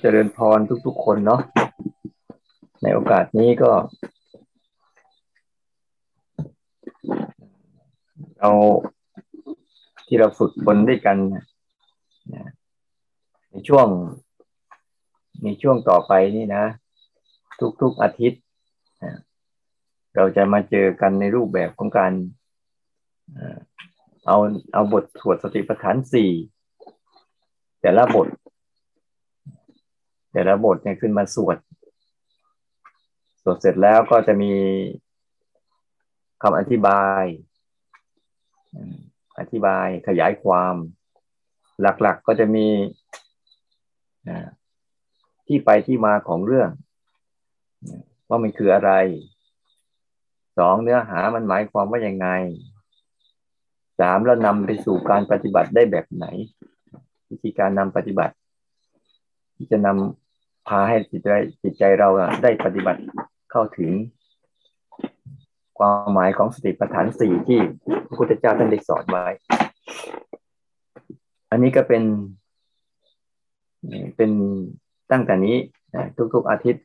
เจริญพรทุก ๆ คนเนาะในโอกาสนี้ก็ เราที่เราฝึกบนด้วยกันในช่วง ในช่วงต่อไปนี่นะ ทุก ๆ อาทิตย์ เราจะมาเจอกันในรูปแบบของการเอาเอาบทสวดสติปัฏฐานสี่แต่ละบท ละบทเนี่ยขึ้นมาสวด สวดเสร็จแล้วก็จะมีคำอธิบาย อธิบายขยายความ หลักๆกก็จะมีที่ไปที่มาของเรื่อง ว่ามันคืออะไร สองเนื้อหามันหมายความว่ายังไง สามแล้วนำไปสู่การปฏิบัติได้แบบไหน วิธีการนำปฏิบัติ ที่จะนำ พาให้จิตใจจิตใจเราได้ปฏิบัติเข้าถึง ความหมายของสติปัฏฐานสี่ที่พระพุทธเจ้าท่านได้สอนไว้ อันนี้ก็เป็น เป็นตั้งแต่นี้ทุกๆอาทิตย์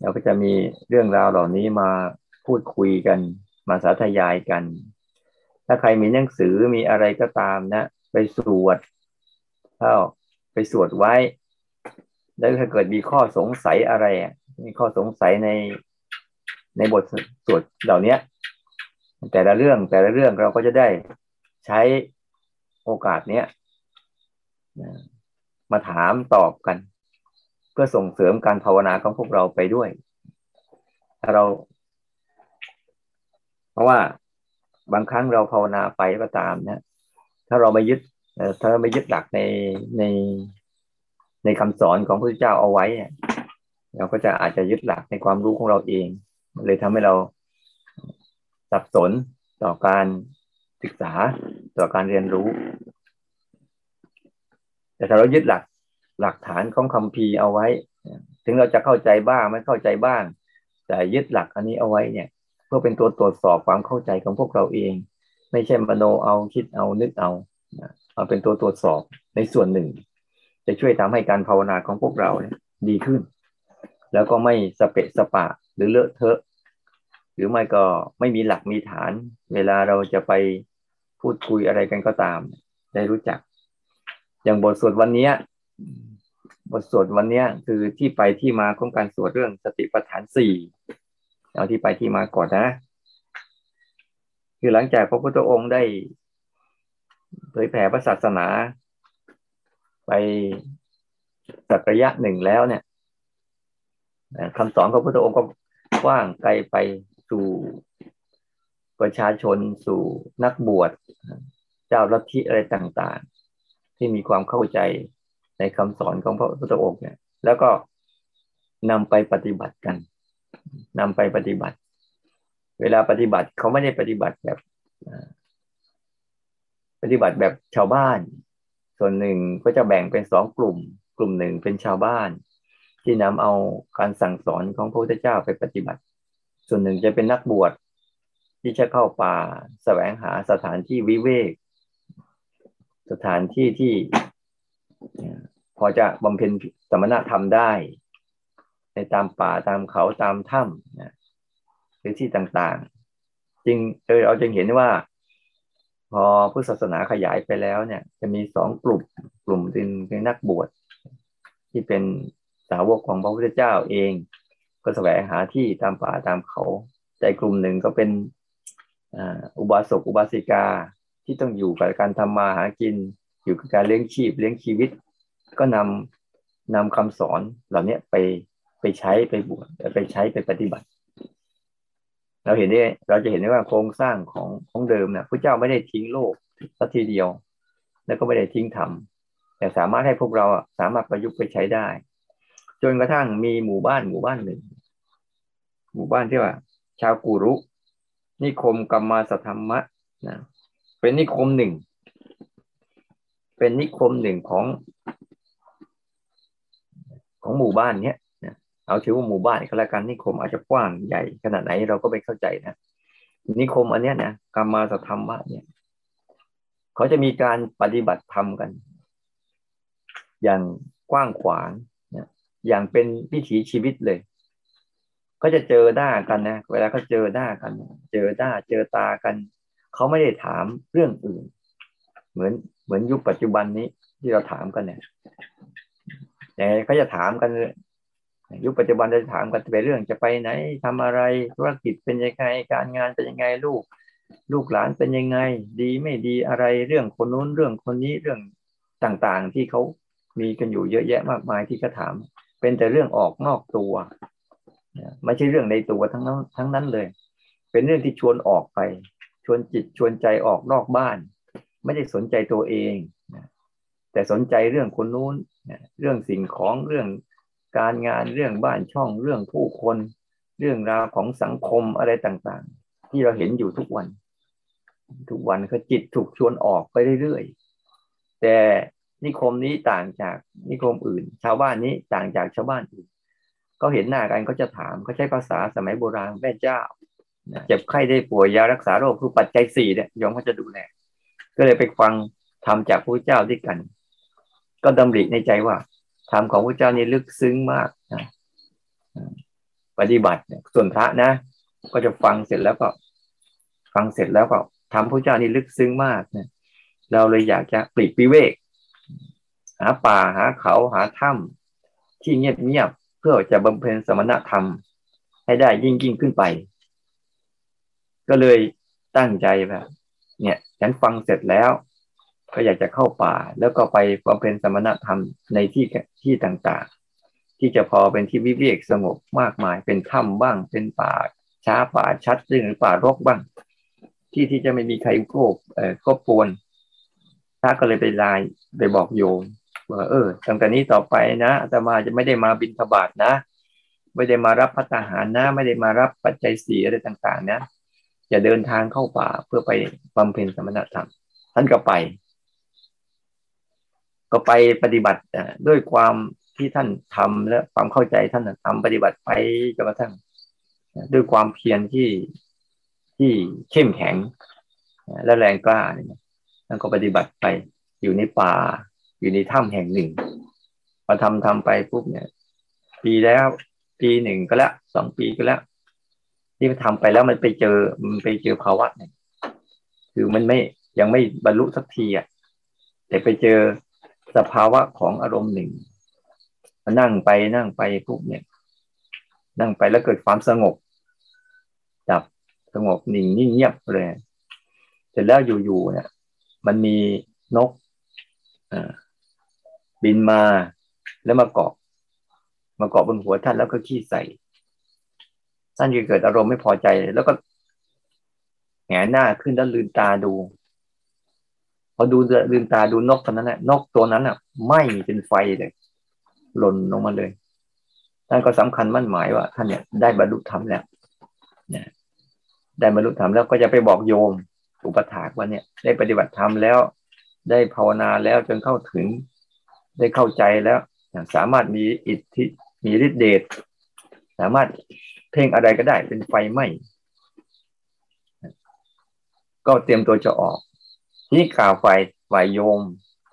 เราก็จะมีเรื่องราวเหล่านี้มาพูดคุยกัน มาสาธยายกัน ถ้าใครมีหนังสือมีอะไรก็ตามนะ ไปสวดเข้าไปสวดไว้ แล้วถ้าเกิดมีข้อสงสัยอะไร มีข้อสงสัยในในบทสวดเหล่านี้แต่ละเรื่องแต่ละเรื่องเราก็จะได้ใช้โอกาสเนี้ยมาถามตอบกัน เพื่อส่งเสริมการภาวนาของพวกเราไปด้วยถ้าเรา เพราะว่าบางครั้งเราภาวนาไปก็ตามนะถ้าเราไม่ยึดถ้าเราไม่ยึดหลักในใน ในคำสอนของพระพุทธเจ้าเอาไว้เราก็จะอาจจะยึดหลักในความรู้ของเราเอง เลยทำให้เราสับสนต่อการศึกษาต่อการเรียนรู้ แต่ถ้าเรายึดหลักหลักฐานของคำพีเอาไว้ ถึงเราจะเข้าใจบ้างไม่เข้าใจบ้าง แต่ยึดหลักอันนี้เอาไว้เนี่ย เพื่อเป็นตัวตรวจสอบความเข้าใจของพวกเราเอง ไม่ใช่มโนเอาคิดเอานึกเอาเอาเป็นตัวตรวจสอบในส่วนหนึ่ง จะช่วยทำให้การภาวนาของพวกเราเนี่ยดีขึ้น แล้วก็ไม่สเปะสปะหรือเลอะเทอะ หรือไม่ก็ไม่มีหลักมีฐาน เวลาเราจะไปพูดคุยอะไรกันก็ตาม ได้รู้จัก อย่างบทสวดวันนี้บทสวดวันนี้คือที่ไปที่มาของการสวดเรื่องสติปัฏฐานสี่เอาที่ไปที่มาก่อนนะ คือหลังจากพระพุทธองค์ได้เผยแผ่พระศาสนา ไปสักระยะหนึ่งแล้วเนี่ยคำสอนของพระพุทธองค์ก็กว้างไกลไปสู่ประชาชนสู่นักบวชเจ้าลัทธิอะไรต่างๆ ที่มีความเข้าใจในคำสอนของพระพุทธองค์เนี่ย แล้วก็นำไปปฏิบัติกันนำไปปฏิบัติ เวลาปฏิบัติเขาไม่ได้ปฏิบัติแบบปฏิบัติแบบชาวบ้าน ส่วนหนึ่งก็จะแบ่งเป็นสองกลุ่ม กลุ่มหนึ่งเป็นชาวบ้าน ที่นำเอาการสั่งสอนของพระพุทธเจ้าไปปฏิบัติ ส่วนหนึ่งจะเป็นนักบวชที่จะเข้าป่าแสวงหาสถานที่วิเวก สถานที่ที่พอจะบำเพ็ญสมณธรรมได้ ในตามป่าตามเขาตามถ้ำนะหรือที่ต่างๆจริงเออเราจึงเห็นว่า พอพุทธศาสนาขยายไปแล้วเนี่ย จะมีสองกลุ่มกลุ่มเป็นเป็นนักบวชที่เป็นสาวกของพระพุทธเจ้าเอง ก็แสวงหาที่ตามป่าตามเขาใจกลุ่มหนึ่งก็เป็นอุบาสกอุบาสิกาที่ต้องอยู่กับการทำมาหากิน อยู่กับการเลี้ยงชีพเลี้ยงชีวิต ก็นำนำคำสอนเหล่านี้ไปไปใช้ไปบวชไปใช้ไปปฏิบัติ เราเห็นได้เราจะเห็นได้ว่าโครงสร้างของของเดิมเนี่ยพระเจ้าไม่ได้ทิ้งโลกสักทีเดียว แล้วก็ไม่ได้ทิ้งธรรมแต่สามารถให้พวกเราสามารถประยุกต์ไปใช้ได้ จนกระทั่งมีหมู่บ้านหมู่บ้านหนึ่ง หมู่บ้านที่ว่า ชาวกูรุ นิคมกรรมาสธรรมะนะเป็นนิคมหนึ่ง เป็นนิคมหนึ่งของ ของหมู่บ้านเนี้ย เอาถือว่าหมู่บ้านก็แล้วกันนิคมอาจจะกว้างใหญ่ขนาดไหนเราก็ไม่เข้าใจนะนิคมอันเนี้ยนะกรรมาสธรรมะเนี่ยเขาจะมีการปฏิบัติธรรมกัน อย่างกว้างขวางอย่างเป็นวิถีชีวิตเลย ก็จะเจอหน้ากันนะเวลาเขาเจอหน้ากัน เจอหน้าเจอตากันเขาไม่ได้ถามเรื่องอื่น เหมือนเหมือนยุคปัจจุบันนี้ที่เราถามกันเนี่ยแต่เขาจะถามกัน ยุคปัจจุบันจะถามกันไปเรื่องจะไปไหนทำอะไรธุรกิจเป็นยังไงการงานเป็นยังไงลูก ลูกหลานเป็นยังไง ดีไม่ดีอะไรเรื่องคนนู้นเรื่องคนนี้เรื่องต่างๆ ที่เขามีกันอยู่เยอะแยะมากมายที่เขาถาม เป็นแต่เรื่องออกนอกตัวไม่ใช่เรื่องในตัวทั้งนั้นทั้งนั้นเลย เป็นเรื่องที่ชวนออกไป ชวนจิตชวนใจออกนอกบ้าน ไม่ได้สนใจตัวเองแต่สนใจเรื่องคนนู้นเรื่องสิ่งของเรื่อง การงานเรื่องบ้านช่องเรื่องผู้คน เรื่องราวของสังคมอะไรต่างๆ ที่เราเห็นอยู่ทุกวัน ทุกวันคือจิตถูกชวนออกไปเรื่อยๆแต่นิคมนี้ต่างจากนิคมอื่น ชาวบ้านนี้ต่างจากชาวบ้านอื่นก็เห็นหน้ากันก็จะถามเขาใช้ภาษาสมัยโบราณแม่เจ้าเจ็บไข้ได้ป่วยยารักษาโรคคือปัจจัยสี่เนี่ยยอมเขาจะดูแลก็เลยไปฟังทำจากพระเจ้าด้วยกัน ก็ดำริในใจว่า ธรรมของพระเจ้านี่ลึกซึ้งมากนะปฏิบัติส่วนพระนะ ก็จะฟังเสร็จแล้วก็ ฟังเสร็จแล้วก็ทำพระเจ้านี่ลึกซึ้งมากนะเราเลยอยากจะปลีกปิเวก หาป่าหาเขาหาถ้ำที่เงียบเงียบเพื่อจะบำเพ็ญสมณธรรม ให้ได้ยิ่งยิ่งขึ้นไป ก็เลยตั้งใจแบบเนี่ย ฉันฟังเสร็จแล้ว ก็อยากจะเข้าป่า แล้วก็ไปบำเพ็ญสมณธรรมในที่ที่ต่างๆ ที่จะพอเป็นที่วิเวกสงบมากมาย เป็นถ้ำบ้าง เป็นป่าช้าป่าชัดซึ่งหรือป่ารกบ้าง ที่ที่จะไม่มีใครโกบเอ่อก็ปวนพระก็เลยไปไลน์ไปบอกโยมว่าเออตั้งแต่นี้ต่อไปนะอาตมาจะไม่ได้มาบินทบาทนะ ไม่ได้มารับพัฒหารนะ ไม่ได้มารับปัจจัยสีอะไรต่าง ๆ นะจะเดินทางเข้าป่าเพื่อไปบำเพ็ญสมณธรรมท่านก็ไป ก็ไปปฏิบัติด้วยความที่ท่านทำและความเข้าใจท่านทำปฏิบัติไปจนกระทั่งด้วยความเพียรที่ที่เข้มแข็ง และแรงกล้าเนี่ยท่านก็ปฏิบัติไปอยู่ในป่า อยู่ในถ้ำแห่งหนึ่งพอทำทำไปปุ๊บเนี่ย ปีแล้วปีหนึ่งก็แล้วสองปีก็แล้ว ที่ทำไปแล้วมันไปเจอมันไปเจอภาวะเนี่ยคือมันไม่ยังไม่บรรลุสักทีอะแต่ไปเจอ สภาวะของอารมณ์หนึ่งนั่งไปนั่งไปปุ๊บเนี่ย นั่งไปแล้วเกิดความสงบ จับสงบนิ่งนิ่งเงียบเลย เสร็จแล้วอยู่ๆเนี่ย มันมีนกบินมาแล้วมาเกาะ มาเกาะบนหัวท่านแล้วก็ขี้ใส่ท่านก็เกิดอารมณ์ไม่พอใจ แล้วก็แหงหน้าขึ้นแล้วลืมตาดู พอดูลืมตาดูนกตัวนั้นนะนกตัวนั้นอะไหม้เป็นไฟเลยหล่นลงมาเลยท่านก็สำคัญมั่นหมายว่า ท่านเนี่ยได้บรรลุธรรมแล้วนี่ยได้บรรลุธรรมแล้วก็จะไปบอกโยมอุปถากว่าเนี่ย ได้ปฏิบัติธรรมแล้ว ได้ภาวนาแล้วจนเข้าถึง ได้เข้าใจแล้วสามารถมีอิทธิมีฤทธิเดชสามารถเพ่งอะไรก็ได้เป็นไฟไหม้ก็เตรียมตัวจะออก ที่ข่าวฝ่ายฝ่ายโยม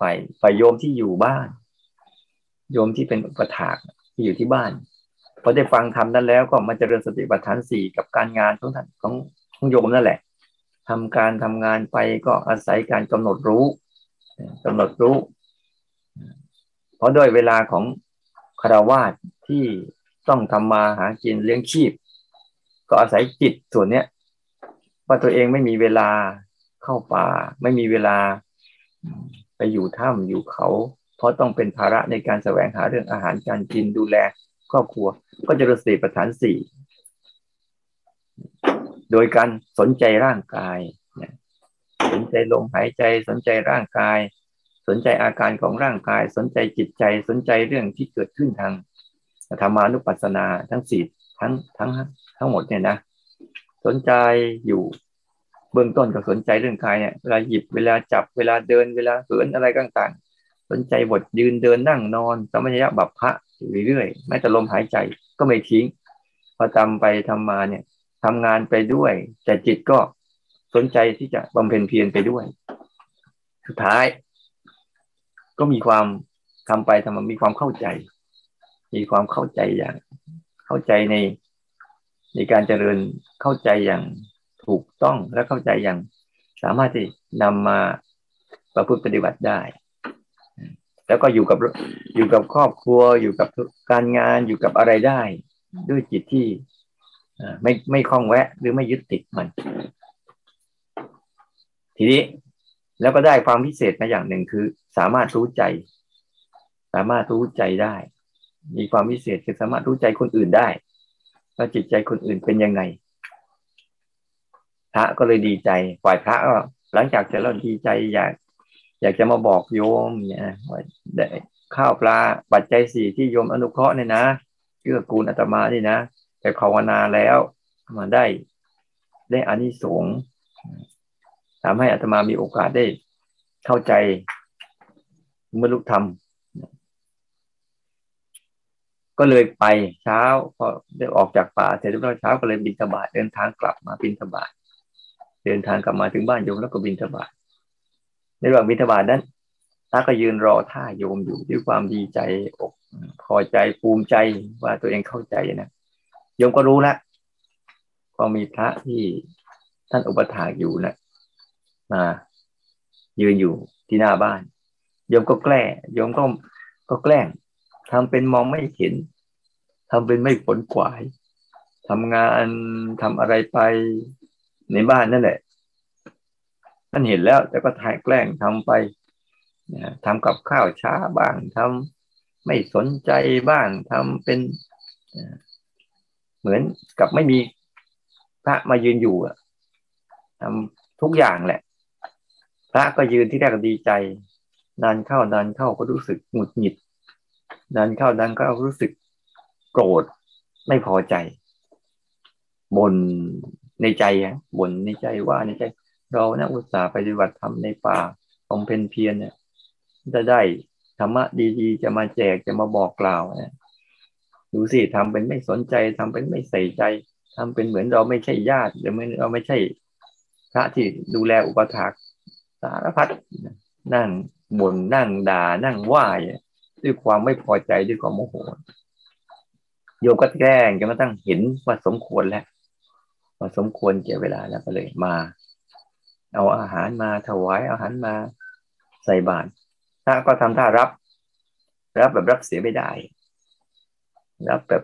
ฝ่ายฝ่ายโยมที่อยู่บ้าน โยมที่เป็นอุปถากที่อยู่ที่บ้านพอได้ฟังคำนั้นแล้วก็มาเจริญสติปัฏฐานสี่กับการงานของท่านของของโยมนั่นแหละทำการทำงานไปก็อาศัยการกำหนดรู้กำหนดรู้ เพราะด้วยเวลาของคารวาสที่ต้องทำมาหากินเลี้ยงชีพ ก็อาศัยจิตส่วนเนี้ยว่าตัวเองไม่มีเวลา เข้าป่า ไม่มีเวลาไปอยู่ถ้ำอยู่เขา เพราะต้องเป็นภาระในการแสวงหาเรื่องอาหารการกินดูแลครอบครัว ก็จะรสติประฐานสี่โดยการสนใจร่างกายสนใจลมหายใจสนใจร่างกาย สนใจอาการของร่างกาย สนใจจิตใจสนใจเรื่องที่เกิดขึ้นทางธรรมานุปัสสนาทั้งสี่ทั้งทั้งทั้งหมดเนี่ยนะ สนใจอยู่ เบื้องต้นก็สนใจเรื่องกายเนี่ยเวลาหยิบเวลาจับเวลาเดินเวลาเหินอะไรต่างๆ สนใจบทยืนเดินนั่งนอนสมัญญะบัพพะเรื่อยๆแม้แต่ลมหายใจก็ไม่ทิ้งพอทำไปทำมาเนี่ยทำงานไปด้วย แต่จิตก็สนใจที่จะบำเพ็ญเพียรไปด้วย สุดท้าย ก็มีความทำไปทำมามีความเข้าใจ มีความเข้าใจอย่าง เข้าใจในในการเจริญเข้าใจอย่าง ถูกต้องและเข้าใจอย่าง สามารถที่นำมาประพฤติปฏิบัติได้ แล้วก็อยู่กับอยู่กับครอบครัว อยู่กับการงานอยู่กับอะไรได้ ด้วยจิตที่ไม่ไม่คล้องแวะ หรือไม่ยึดติดมัน ทีนี้แล้วก็ได้ความพิเศษมาอย่างหนึ่งคือ สามารถรู้ใจ สามารถรู้ใจได้ มีความพิเศษคือสามารถรู้ใจคนอื่นได้ว่าจิตใจคนอื่นเป็นยังไง ระก็เลยดีใจฝ่ายพระก็หลังจากเสร็จแล้วดีใจอยาก อยากจะมาบอกโยมเนี่ยว่าได้ข้าวปลาปัจจัยสี่ที่โยมอนุเคราะห์เนี่ยนะเกื้อกูลอาตมานี่นะไปภาวนาแล้วมาได้ได้อานิสงส์ทำให้อาตมามีโอกาสได้เข้าใจเมรุธรรมก็เลยไปเช้าพอได้ออกจากป่าเสร็จแล้วเช้าก็เลยบินทบาทเดินทางกลับมาบินทบาท เดินทางกลับมาถึงบ้านโยมแล้วก็บินทบาทในระหว่างบินทบาทนั้นตาก็ยืนรอท่าโยมอยู่ด้วยความดีใจอกพอใจภูมิใจว่าตัวเองเข้าใจนะโยมก็รู้ล้วก็มีพระที่ท่านอุปถากอยู่นะมายืนอยู่ที่หน้าบ้านโยมก็แกล้โยมก็ก็แกล้งทำเป็นมองไม่เห็นทำเป็นไม่ผลขวายทำงานทำอะไรไป ในบ้านนั่นแหละท่านเห็นแล้ว แต่ก็ถ่ายแกล้งทำไปทำกับข้าวช้าบ้างทำไม่สนใจบ้างทำเป็นเหมือนกับไม่มีพระมายืนอยู่ทำทุกอย่างแหละ พระก็ยืนที่แรกดีใจ นานเข้านานเข้าก็รู้สึกหงุดหงิด นานเข้านานเข้ารู้สึกโกรธไม่พอใจบน ในใจอะบ่นในใจว่าในใจ เรานะอุตส่าห์ปฏิบัติธรรมในป่าบำเพ็ญเพียรเนี่ยจะได้ธรรมะดีๆ จะมาแจกจะมาบอกกล่าวนะดูสิทำเป็นไม่สนใจทำเป็นไม่ใส่ใจทำเป็นเหมือนเราไม่ใช่ญาติหรือเหมือนเราไม่ใช่พระที่ดูแลอุปถากสารพัดนั่งบ่นนั่งด่านั่งว่าด้วยความไม่พอใจด้วยความโมโหโยมก็แกล้งจนกระทั่งเห็นว่าสมควรแล้ว ว่าสมควรเกี่ยวเวลาแล้วก็เลยมา เอาอาหารมาถวายอาหารมาใส่บาตรถ้าก็ทำท่ารับ รับแบบรับเสียไม่ได้ รับแบบ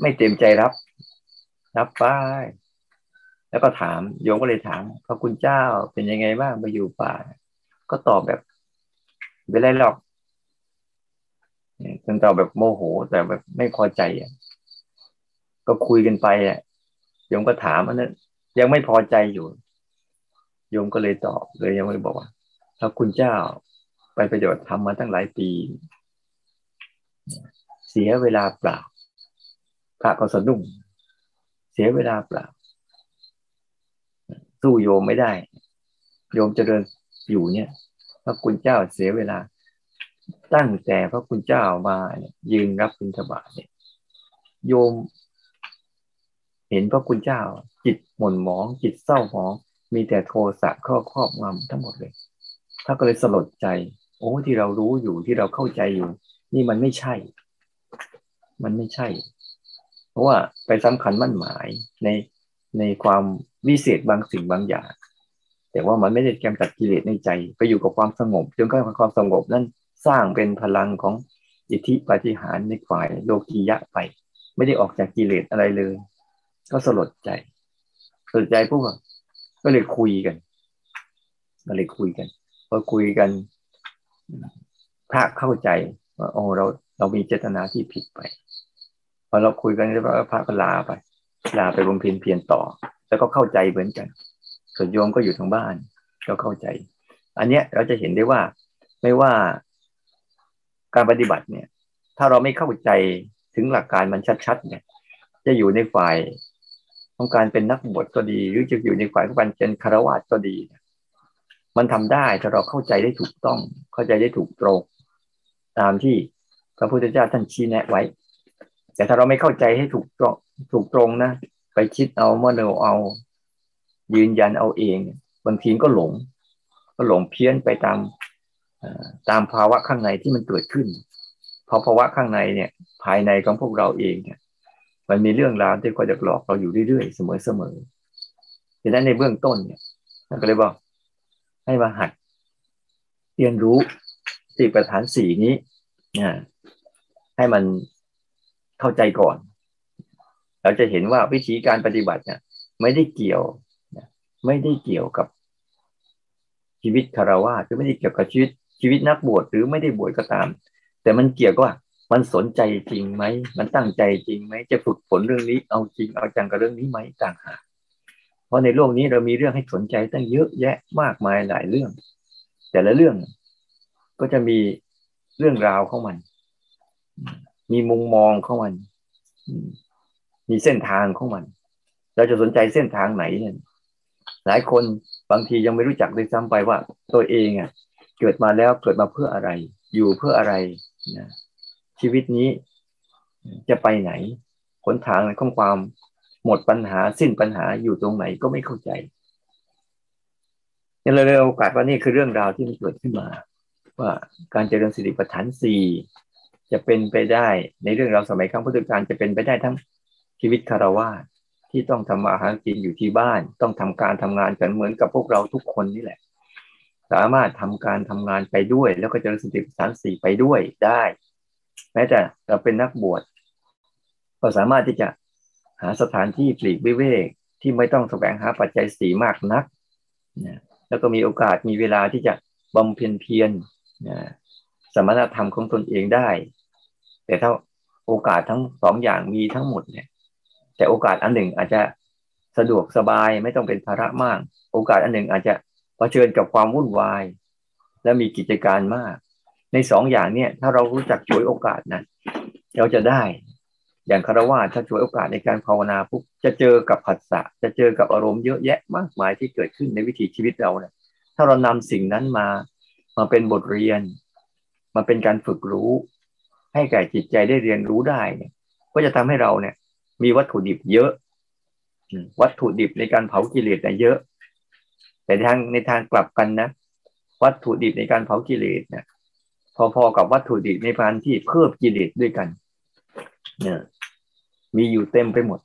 ไม่เต็มใจรับ รับไปแล้วก็ถามโยมก็เลยถามพระคุณเจ้าเป็นยังไงบ้างมาอยู่ป่า ก็ตอบแบบไม่ไรหรอกจนตอบแบบโมโหแต่แบบไม่พอใจอะก็คุยกันไปอะ โยมก็ถามอันนั้นยังไม่พอใจอยู่ โยมก็เลยตอบเลยยังไม่บอกว่าพระคุณเจ้าไปประโยชน์ทำมาตั้งหลายปี เสียเวลาเปล่า พระก็สะดุ้งเสียเวลาเปล่า สู้โยมไม่ได้ โยมจะเดินอยู่เนี่ย พระคุณเจ้าเสียเวลา ตั้งแต่พระคุณเจ้ามาเนี่ยืนรับบิณฑบาตเนี่ยโยม เห็นพระคุณเจ้า จิตหม่นหมอง จิตเศร้าหมอง มีแต่โทสะครอบครอบงำทั้งหมดเลยถ้าก็เลยสลดใจ โอ้ที่เรารู้อยู่ที่เราเข้าใจอยู่ นี่มันไม่ใช่ มันไม่ใช่ เพราะว่าไปสำคัญมั่นหมายในในความวิเศษบางสิ่งบางอย่าง แต่ว่ามันไม่ได้แกำจัดกิเลสในใจ ไปอยู่กับความสงบจนกระทั่งความสงบนั้นสร้างเป็นพลังของอิทธิปฏิหารในฝ่ายโลกียะไป ไม่ได้ออกจากกิเลสอะไรเลย ก็สลดใจสลดใจพวกก็เลยคุยกันก็เลยคุยกันพอคุยกันพระเข้าใจว่าโอ้เราเรามีเจตนาที่ผิดไปพอเราคุยกันแล้วพระก็ลาไป ลาไปบำเพ็ญเพียรต่อ แล้วก็เข้าใจเหมือนกัน ส่วนโยมก็อยู่ทางบ้าน ก็เข้าใจ อันเนี้ยเราจะเห็นได้ว่าไม่ว่าการปฏิบัติเนี่ย ถ้าเราไม่เข้าใจถึงหลักการมันชัดๆเนี่ย จะอยู่ในฝ่าย ของการเป็นนักบวชก็ดี หรือจะอยู่ในฝ่ายของการเป็นคารวะก็ดีมันทำได้ถ้าเราเข้าใจได้ถูกต้อง เข้าใจได้ถูกตรง ตามที่พระพุทธเจ้าท่านชี้แนะไว้ แต่ถ้าเราไม่เข้าใจให้ถูกตรงถูกตรงนะ ไปคิดเอาเมื่อเราเอา ยืนยันเอาเอง บางทีก็หลง ก็หลงเพี้ยนไปตามตามภาวะข้างในที่มันเกิดขึ้นภราะภาวะข้างในเนี่ย ภายในของพวกเราเองเนี่ย มันมีเรื่องราวที่คอยจะหลอกเราอยู่เรื่อยๆ เสมอๆดังนั้นในเบื้องต้นเนี่ยท่านก็เลยบอกให้มาหัดเรียนรู้สี่ประธานสี่นี้นะให้มันเข้าใจก่อน เราจะเห็นว่าวิธีการปฏิบัติเนี่ยไม่ได้เกี่ยวไม่ได้เกี่ยวกับชีวิตคารวะคือไม่ได้เกี่ยวกับชีวิตชีวิตนักบวชหรือไม่ได้บวชก็ตาม แต่มันเกี่ยวกับว่า มันสนใจจริงไหม มันตั้งใจจริงไหม จะฝึกฝนเรื่องนี้ เอาจริง เอาจังกับเรื่องนี้ไหมต่างหาก เพราะในโลกนี้เรามีเรื่องให้สนใจตั้งเยอะแยะมากมายหลายเรื่อง แต่ละเรื่องก็จะมีเรื่องราวของมัน มีมุมมองของมัน มีเส้นทางของมัน เราจะสนใจเส้นทางไหนเนี่ยหลายคนบางทียังไม่รู้จักเลยซ้ำไปว่า ตัวเองอะ เกิดมาแล้วเกิดมาเพื่ออะไร อยู่เพื่ออะไรนะ ชีวิตนี้จะไปไหนหนทางของความหมดปัญหาสิ้นปัญหาอยู่ตรงไหนก็ไม่เข้าใจนี่เราเลยโอกาสว่านี่คือเรื่องราวที่มันเกิดขึ้นมา ว่าการเจริญสิริปัฏฐานสี่จะเป็นไปได้ในเรื่องราวสมัยครั้งพุทธกาลจะเป็นไปได้ทั้งชีวิตคารวะที่ต้องทำอาหารกินอยู่ที่บ้าน ต้องทำการทำงานกันเหมือนกับพวกเราทุกคนนี่แหละ สามารถทำการทำงานไปด้วย แล้วก็เจริญสติปัฏฐานสี่ไปด้วยได้ แม้แต่เราเป็นนักบวชก็สามารถที่จะหาสถานที่ปลีกวิเวกที่ไม่ต้องแสวงหาปัจจัยสีมากนักนะแล้วก็มีโอกาสมีเวลาที่จะบำเพ็ญเพียรนะสมณธรรมของตนเองได้ แต่ถ้าโอกาสทั้งสองอย่างมีทั้งหมดเนี่ย แต่โอกาสอันหนึ่งอาจจะสะดวกสบายไม่ต้องเป็นภาระมาก โอกาสอันหนึ่งอาจจะเผชิญกับความวุ่นวาย และมีกิจการมาก ในสองอย่างเนี่ย ถ้าเรารู้จักช่วยโอกาสนั้นเราจะได้ อย่างคารวะถ้าช่วยโอกาสในการภาวนาปุ๊บจะเจอกับผัสสะจะเจอกับอารมณ์เยอะแยะมากมายที่เกิดขึ้นในวิถีชีวิตเราเนี่ยถ้าเรานำสิ่งนั้นมามาเป็นบทเรียน มาเป็นการฝึกรู้ ให้แก่จิตใจได้เรียนรู้ได้เนี่ย ก็จะทำให้เราเนี่ย มีวัตถุดิบเยอะ วัตถุดิบในการเผากิเลสเนี่ยเยอะ แต่ทางในทางกลับกันนะ วัตถุดิบในการเผากิเลสเนี่ย พอๆกับวัตถุดิบในการที่เพิ่มกิเลสด้วยกัน เนี่ย มีอยู่เต็มไปหมด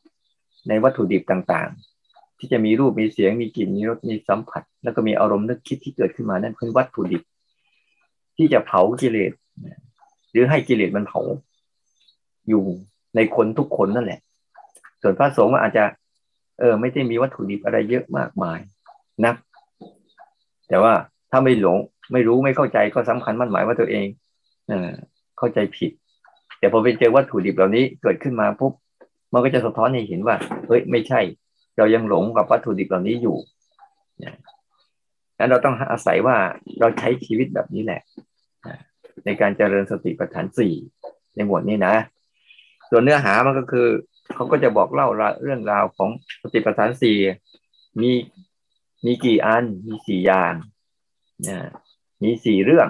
ในวัตถุดิบต่างๆ ที่จะมีรูปมีเสียงมีกลิ่นมีรสมีสัมผัส แล้วก็มีอารมณ์นึกคิดที่เกิดขึ้นมานั่นคือวัตถุดิบ ที่จะเผากิเลสหรือให้กิเลสมันเผาอยู่ในคนทุกคนนั่นแหละ ส่วนพระสงฆ์อาจจะ เออ ไม่ได้มีวัตถุดิบอะไรเยอะมากมายนักแต่ว่าถ้าไม่หลง ไม่รู้ไม่เข้าใจก็สำคัญมั่นหมายว่าตัวเองเอเข้าใจผิด แต่พอไปเจอวัตถุดิบเหล่านี้เกิดขึ้นมาปุ๊บมันก็จะสะท้อนให้เห็นว่าเฮ้ยไม่ใช่ เรายังหลงกับวัตถุดิบเหล่านี้อยู่นั้นเราต้องอาศัยว่าเราใช้ชีวิตแบบนี้แหละในการเจริญสติปัฏฐานสี่ในหมวดนี้นะ ส่วนเนื้อหามันก็คือเขาก็จะบอกเล่าเรื่องราวของสติปัฏฐานสี่มีมีกี่อันมีสี่อย่างนะ มีสี่เรื่อง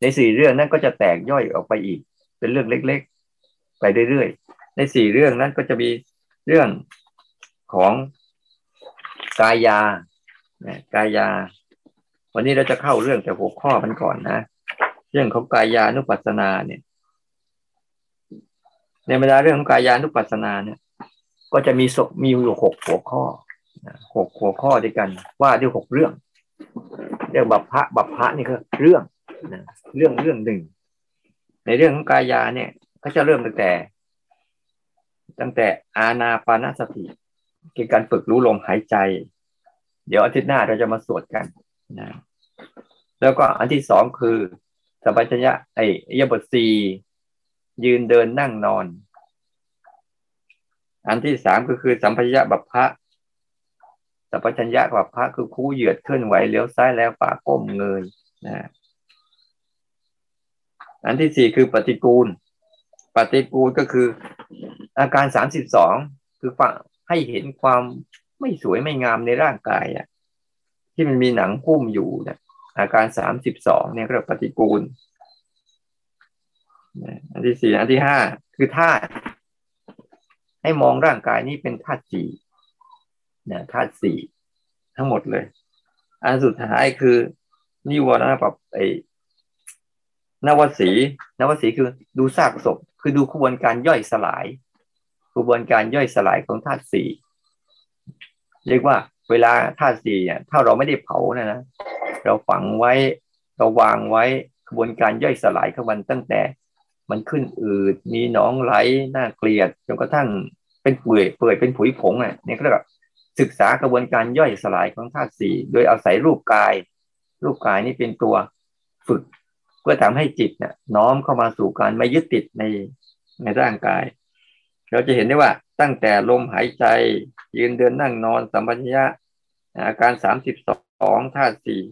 ในสี่เรื่องนั้นก็จะแตกย่อยออกไปอีก เป็นเรื่องเล็กๆ ไปเรื่อยๆ ในสี่เรื่องนั้นก็จะมีเรื่องของกายานะกายา วันนี้เราจะเข้าเรื่องแต่หัวข้อมันก่อนนะ เรื่องของกายานุปัสสนาเนี่ย ในบรรดาเรื่องของกายานุปัสสนาเนี่ย ก็จะมีมีอยู่หกหัวข้อหกหัวข้อด้วยกัน ว่าด้วยหกเรื่อง เรื่องบัพพะบัพพะนี่คือเรื่องนะเรื่องเรื่องหนึ่ง ในเรื่องของกายาเนี่ย ก็จะเริ่มตั้งแต่ ตั้งแต่อาณาปานสติคือการฝึกรู้ลมหายใจ เดี๋ยวอาทิตย์หน้าเราจะมาสวดกันนะแล้วก็อันที่สองคือสัพพัญญะไอ้ยบทสียืนเดินนั่งนอน อันที่สามก็คือสัมพยะบัพพะ สัพพัญญะบัพพะคือคู่เหยียดเคลื่อนไหวเลี้ยวซ้ายแล้วฝ่าก้มเงยนะอันที่สี่คือปฏิกูล ปฏิกูลก็คือ อาการสามสิบสองคือฝังให้เห็นความไม่สวยไม่งามในร่างกายอะที่มันมีหนังหุ้มอยู่นะอาการสามสิบสองเนี่ยเรียกปฏิกูล อันที่สี่อันที่ห้าคือธาตุให้มองร่างกายนี้เป็นธาตุสี่ เนี่ยธาตุสี่ทั้งหมดเลย อันสุดท้ายคือนิวรณ์แบบไอนวสีนวสีคือดูซากศพ คือดูกระบวนการย่อยสลายกระบวนการย่อยสลายของธาตุสี่เรียกว่า เวลาธาตุสี่เนี่ยถ้าเราไม่ได้เผานะนะเราฝังไว้เราวางไว้กระบวนการย่อยสลายของมันตั้งแต่ มันขึ้นอืดมีหนองไหลน่าเกลียดจนกระทั่งเป็นเปื่อยเปื่อยเป็นผุยผงอะนี่ก็เรียกว่า ศึกษากระบวนการย่อยสลายของธาตุสี่โดยอาศัยรูปกาย รูปกายนี่เป็นตัวฝึก เพื่อทำให้จิตเนี่ยน้อมเข้ามาสู่การไม่ยึดติดในในร่างกาย เราจะเห็นได้ว่าตั้งแต่ลมหายใจ ยืนเดินนั่งนอนสัมปัญญะอาการสามสิบสองธาตุสี่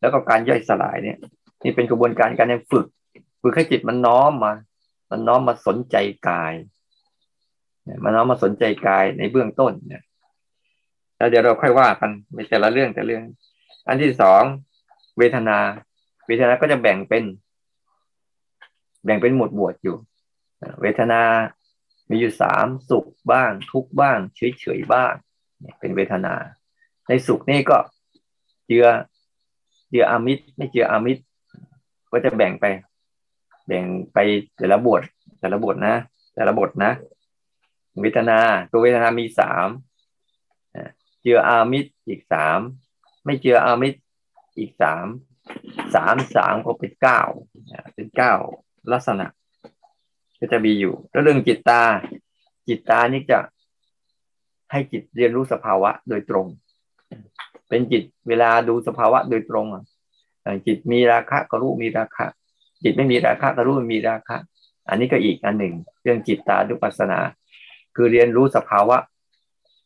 แล้วก็การย่อยสลายเนี่ยนี่เป็นกระบวนการการฝึก ฝึกให้จิตมันน้อมมา มันน้อมมาสนใจกายมันน้อมมาสนใจกายในเบื้องต้นเนี่ย แล้วเดี๋ยวเราค่อยว่ากันไม่แต่ละเรื่องแต่เรื่อง อันที่สองเวทนา เวทนาก็จะแบ่งเป็น แบ่งเป็นหมวดบวดอยู่ เวทนา มีอยู่สามสุขบ้าง ทุกบ้างเฉยเฉยบ้าง เป็นเวทนา ในสุขนี่ก็เจือเจืออามิตรไม่เจืออามิตร ก็จะแบ่งไป แบ่งไปแต่ละบทแต่ละบทนะ แต่ละบทนะ เวทนา ตัวเวทนามีสาม เจืออามิตรอีกสามไม่เจืออามิตรอีกสามสามสามก็เป็นเก้าเป็นเก้าลักษณะ ก็จะมีอยู่ แล้วเรื่องจิตตา จิตตานี่จะให้จิตเรียนรู้สภาวะโดยตรง เป็นจิตเวลาดูสภาวะโดยตรงอะจิตมีราคะก็รู้มีราคะ จิตไม่มีราคะก็รู้มีราคะ อันนี้ก็อีกอันหนึ่ง เรื่องจิตตาดุปัสนา คือเรียนรู้สภาวะ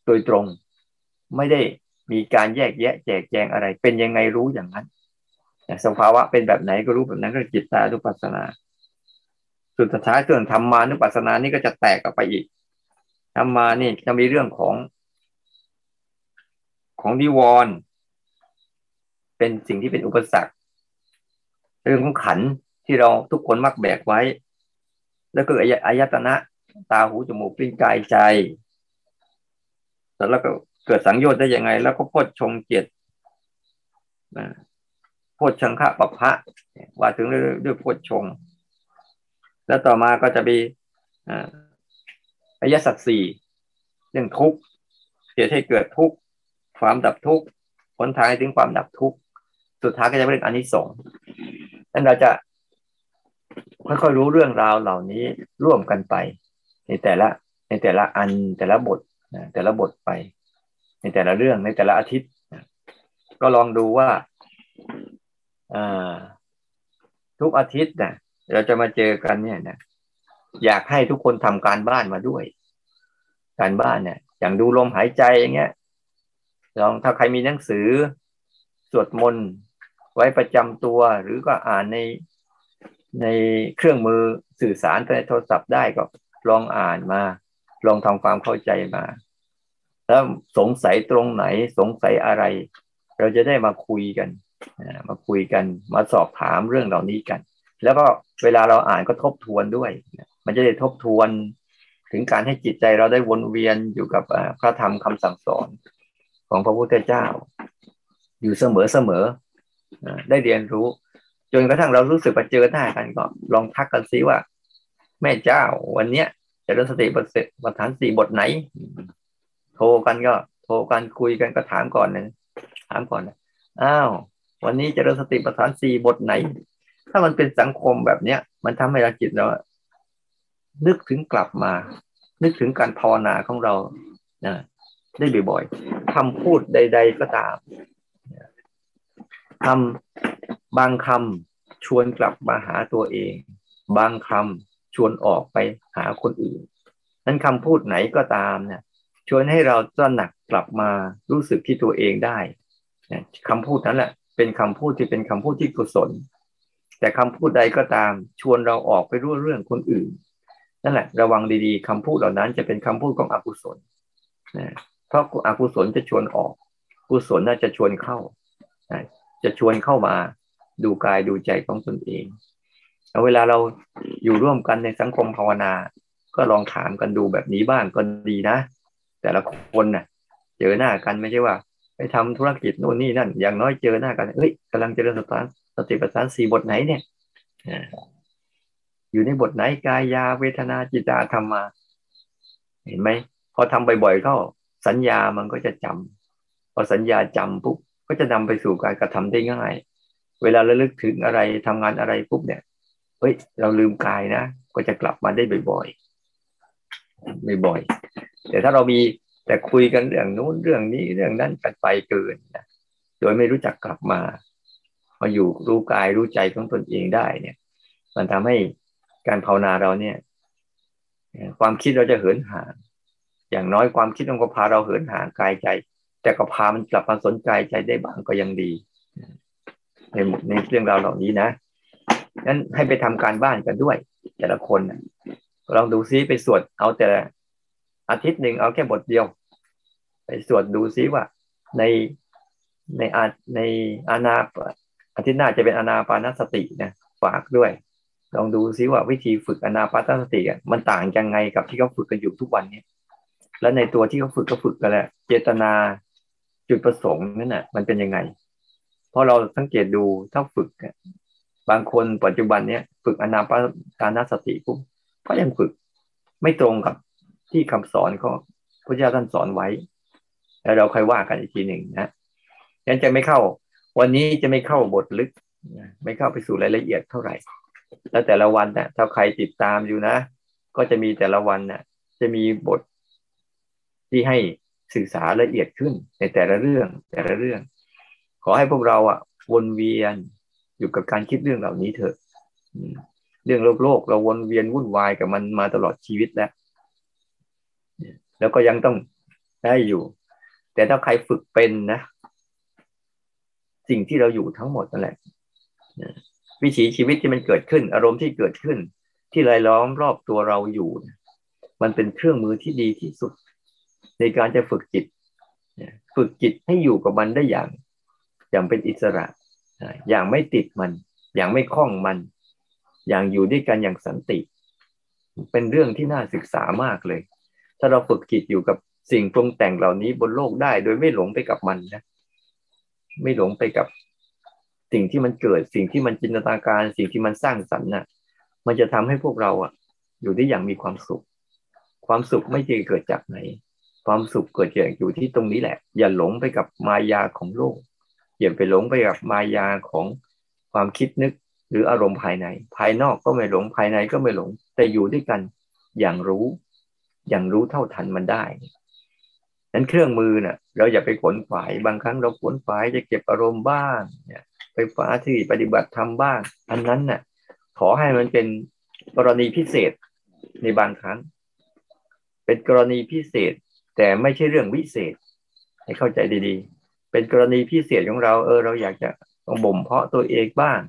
โดยตรง ไม่ได้มีการแยกแยะ แจกแจงอะไร เป็นยังไงรู้อย่างนั้นสภาวะเป็นแบบไหนก็รู้แบบนั้นก็จิตตานุปัสสนาสุดท้ายส่วนธรรมานุปัสสนานี่ก็จะแตกออกไปอีกธรรมานี่จะมีเรื่องของ ของนิวรณ์เป็นสิ่งที่เป็นอุปสรรค เรื่องของขันที่เราทุกคนมักแบกไว้ แล้วก็อายตนะ ตาหูจมูกลิ้นกายใจ แล้วก็ เกิดสังโยชน์ได้ยังไง แล้วก็พดชงเจตนะพดชังคะปัพพะว่าถึงด้วยพดชงแล้วต่อมาก็จะมีอายสัตสี่เรื่องทุกข์เหตุให้เกิดทุกข์ความดับทุกข์ผลท้างถึงความดับทุกข์สุดท้ายก็จะเป็นอนิสงส์นั้นเราจะค่อยๆรู้เรื่องราวเหล่านี้ร่วมกันไป ในแต่ละในแต่ละอันแต่ละบทแต่ละบทไป ในแต่ละเรื่องในแต่ละอาทิตย์ ก็ลองดูว่าทุกอาทิตย์นะเราจะมาเจอกันเนี่ยนะอยากให้ทุกคนทำการบ้านมาด้วย การบ้านเนี่ย อย่างดูลมหายใจอย่างเงี้ยลองถ้าใครมีหนังสือสวดมนต์ไว้ประจำตัว หรือก็อ่านในในเครื่องมือสื่อสารในโทรศัพท์ได้ก็ลองอ่านมา ลองทำความเข้าใจมา แล้วสงสัยตรงไหนสงสัยอะไร เราจะได้มาคุยกันมาคุยกันมาสอบถามเรื่องเหล่านี้กัน แล้วก็เวลาเราอ่านก็ทบทวนด้วย มันจะได้ทบทวนถึงการให้จิตใจเราได้วนเวียนอยู่กับพระธรรมคำสั่งสอนของพระพุทธเจ้า อยู่เสมอเสมอได้เรียนรู้ จนกระทั่งเรารู้สึกประเจอหน้ากันก็ลองทักกันซิว่า แม่เจ้าวันเนี้ยจะเริ่มสติปัฏฐานสี่บทไหน โทรกันก็ โทรกันคุยกันก็ถามก่อนนะถามก่อนนะอ้าว วันนี้จะริ่มสติปัฏฐานสี่บทไหน ถ้ามันเป็นสังคมแบบเนี้ย มันทำให้เราจิตเรานึกถึงกลับมา นึกถึงการภาวนาของเรานะได้บ่อยๆคำพูดใด ๆ ก็ตามคำบางคำชวนกลับมาหาตัวเอง บางคำชวนออกไปหาคนอื่น นั้นคำพูดไหนก็ตามเนี่ย ชวนให้เราตระหนักกลับมารู้สึกที่ตัวเองได้คำพูดนั้นแหละเป็นคำพูดที่เป็นคำพูดที่กุศล แต่คำพูดใดก็ตามชวนเราออกไปรู้เรื่องคนอื่น นั่นแหละ ระวังดีๆคำพูดเหล่านั้นจะเป็นคำพูดของอกุศลนะเพราะอกุศลจะชวนออก กุศลน่าจะชวนเข้า จะชวนเข้ามาดูกายดูใจของตนเองเวลาเราอยู่ร่วมกันในสังคมภาวนา ก็ลองถามกันดูแบบนี้บ้างก็ดีนะ แต่ละคนน่ะ เจอหน้ากันไม่ใช่ว่า ไปทำธุรกิจโน่นนี่นั่น อย่างน้อยเจอหน้ากันเฮ้ยกำลังเจริญสติสติปัฏฐานสี่บทไหนเนี่ยอยู่ในบทไหนกายาเวทนาจิตาธรรมา เห็นไหมพอทำบ่อยๆเข้าสัญญามันก็จะจำพอสัญญาจำปุ๊บก็จะนำไปสู่การกระทำได้ง่าย เวลาระลึกถึงอะไรทำงานอะไรปุ๊บเนี่ยเฮ้ย เราลืมกายนะ ก็จะกลับมาได้บ่อยๆบ่อย แต่ถ้าเรามีแต่คุยกันเรื่องนู้นเรื่องนี้เรื่องนั้นกันไปเกินนะโดยไม่รู้จักกลับมามาอยู่รู้กายรู้ใจของตนเองได้เนี่ย มันทำให้การภาวนาเราเนี่ย ความคิดเราจะเหินห่างอย่างน้อยความคิดมันก็พาเราเหินห่างกายใจ แต่ก็พามันกลับมาสนใจใจได้บ้างก็ยังดี ในในเรื่องราวเหล่านี้นะนั้นให้ไปทำการบ้านกันด้วย แต่ละคนลองดูซิไปสวดเอาแต่ อาทิตย์หนึ่งเอาแค่บทเดียว ไปสวดดูซิว่า ในในอาในอานาอาทิตย์หน้าจะเป็นอานาปานสตินะฝากด้วย ลองดูซิว่าวิธีฝึกอานาปานสติมันต่างยังไงกับที่เขาฝึกกันอยู่ทุกวันนี้และในตัวที่เขาฝึกก็ฝึกกันแหละเจตนาจุดประสงค์นั่นน่ะ มันเป็นยังไง เพราะเราสังเกตดูถ้าฝึกบางคนปัจจุบันเนี้ยฝึกอนาปานสติปุ๊บก็ยังฝึก ไม่ตรงกับ ที่คำสอนก็พระเจ้าท่านสอนไว้ แล้วเราค่อยว่ากันอีกทีหนึ่งนะยังจะไม่เข้า วันนี้จะไม่เข้าบทลึกไม่เข้าไปสู่รายละเอียดเท่าไหร่ แล้วแต่ละวันนะถ้าใครติดตามอยู่นะ ก็จะมีแต่ละวันนะจะมีบทที่ให้ศึกษาละเอียดขึ้นในแต่ละเรื่องแต่ละเรื่อง ขอให้พวกเราอะวนเวียนอยู่กับการคิดเรื่องเหล่านี้เถอะเรื่องโลกโลกเราวนเวียนวุ่นวายกับมันมาตลอดชีวิตแล้ว แล้วก็ยังต้องได้อยู่ แต่ถ้าใครฝึกเป็นนะ สิ่งที่เราอยู่ทั้งหมดนั่นแหละวิถีชีวิตที่มันเกิดขึ้น อารมณ์ที่เกิดขึ้น ที่รายล้อมรอบตัวเราอยู่ มันเป็นเครื่องมือที่ดีที่สุด ในการจะฝึกจิตฝึกจิตให้อยู่กับมันได้อย่าง อย่างเป็นอิสระ อย่างไม่ติดมัน อย่างไม่คล้องมัน อย่างอยู่ด้วยกันอย่างสันติ เป็นเรื่องที่น่าศึกษามากเลย ถ้าเราฝึกจิตอยู่กับสิ่งปรุงแต่งเหล่านี้บนโลกได้ โดยไม่หลงไปกับมันนะไม่หลงไปกับสิ่งที่มันเกิด สิ่งที่มันจินตนาการ สิ่งที่มันสร้างสรรค์น่ะ มันจะทำให้พวกเราอะ อยู่ได้อย่างมีความสุข ความสุขไม่ใช่เกิดจากไหน ความสุขเกิดจากอยู่ที่ตรงนี้แหละ อย่าหลงไปกับมายาของโลกอย่าไปหลงไปกับมายาของความคิดนึกหรืออารมณ์ภายใน ภายนอกก็ไม่หลงภายในก็ไม่หลง แต่อยู่ด้วยกันอย่างรู้ อย่างรู้เท่าทันมันได้นั้นเครื่องมือเนะ่ะ เราอย่าไปขนฝายบางครั้งเราขนฝายจะเก็บอารมณ์บ้างเนี่ยไปฟ้าที่ปฏิบัติทำบ้าง อันนั้นนะ่ะ ขอให้มันเป็นกรณีพิเศษในบางครั้ง เป็นกรณีพิเศษ แต่ไม่ใช่เรื่องวิเศษ ให้เข้าใจดีๆ เป็นกรณีพิเศษของเราเออ เราอยากจะต้องบ่มเพาะตัวเองบ้าง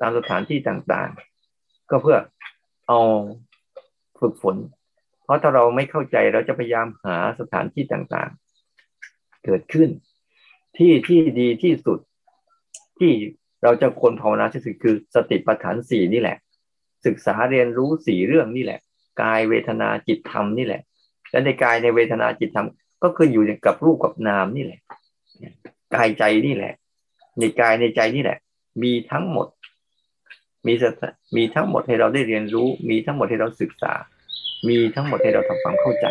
ตามสถานที่ต่างๆ ก็เพื่อเอาฝึกฝน เพราะถ้าเราไม่เข้าใจเราจะพยายามหาสถานที่ต่างๆ เกิดขึ้น ที่ที่ดีที่สุด ที่เราจะคนภาวนาที่สุดคือสติปัฏฐานสี่นี่แหละ ศึกษาเรียนรู้สี่เรื่องนี่แหละ กายเวทนาจิตธรรมนี่แหละ และในกายในเวทนาจิตธรรมก็คืออยู่กับรูปกับนามนี่แหละกายใจนี่แหละ ในกายในใจนี่แหละ มีทั้งหมด มีมีทั้งหมดให้เราได้เรียนรู้ มีทั้งหมดให้เราศึกษา มีทั้งหมดให้เราทำความเข้าใจ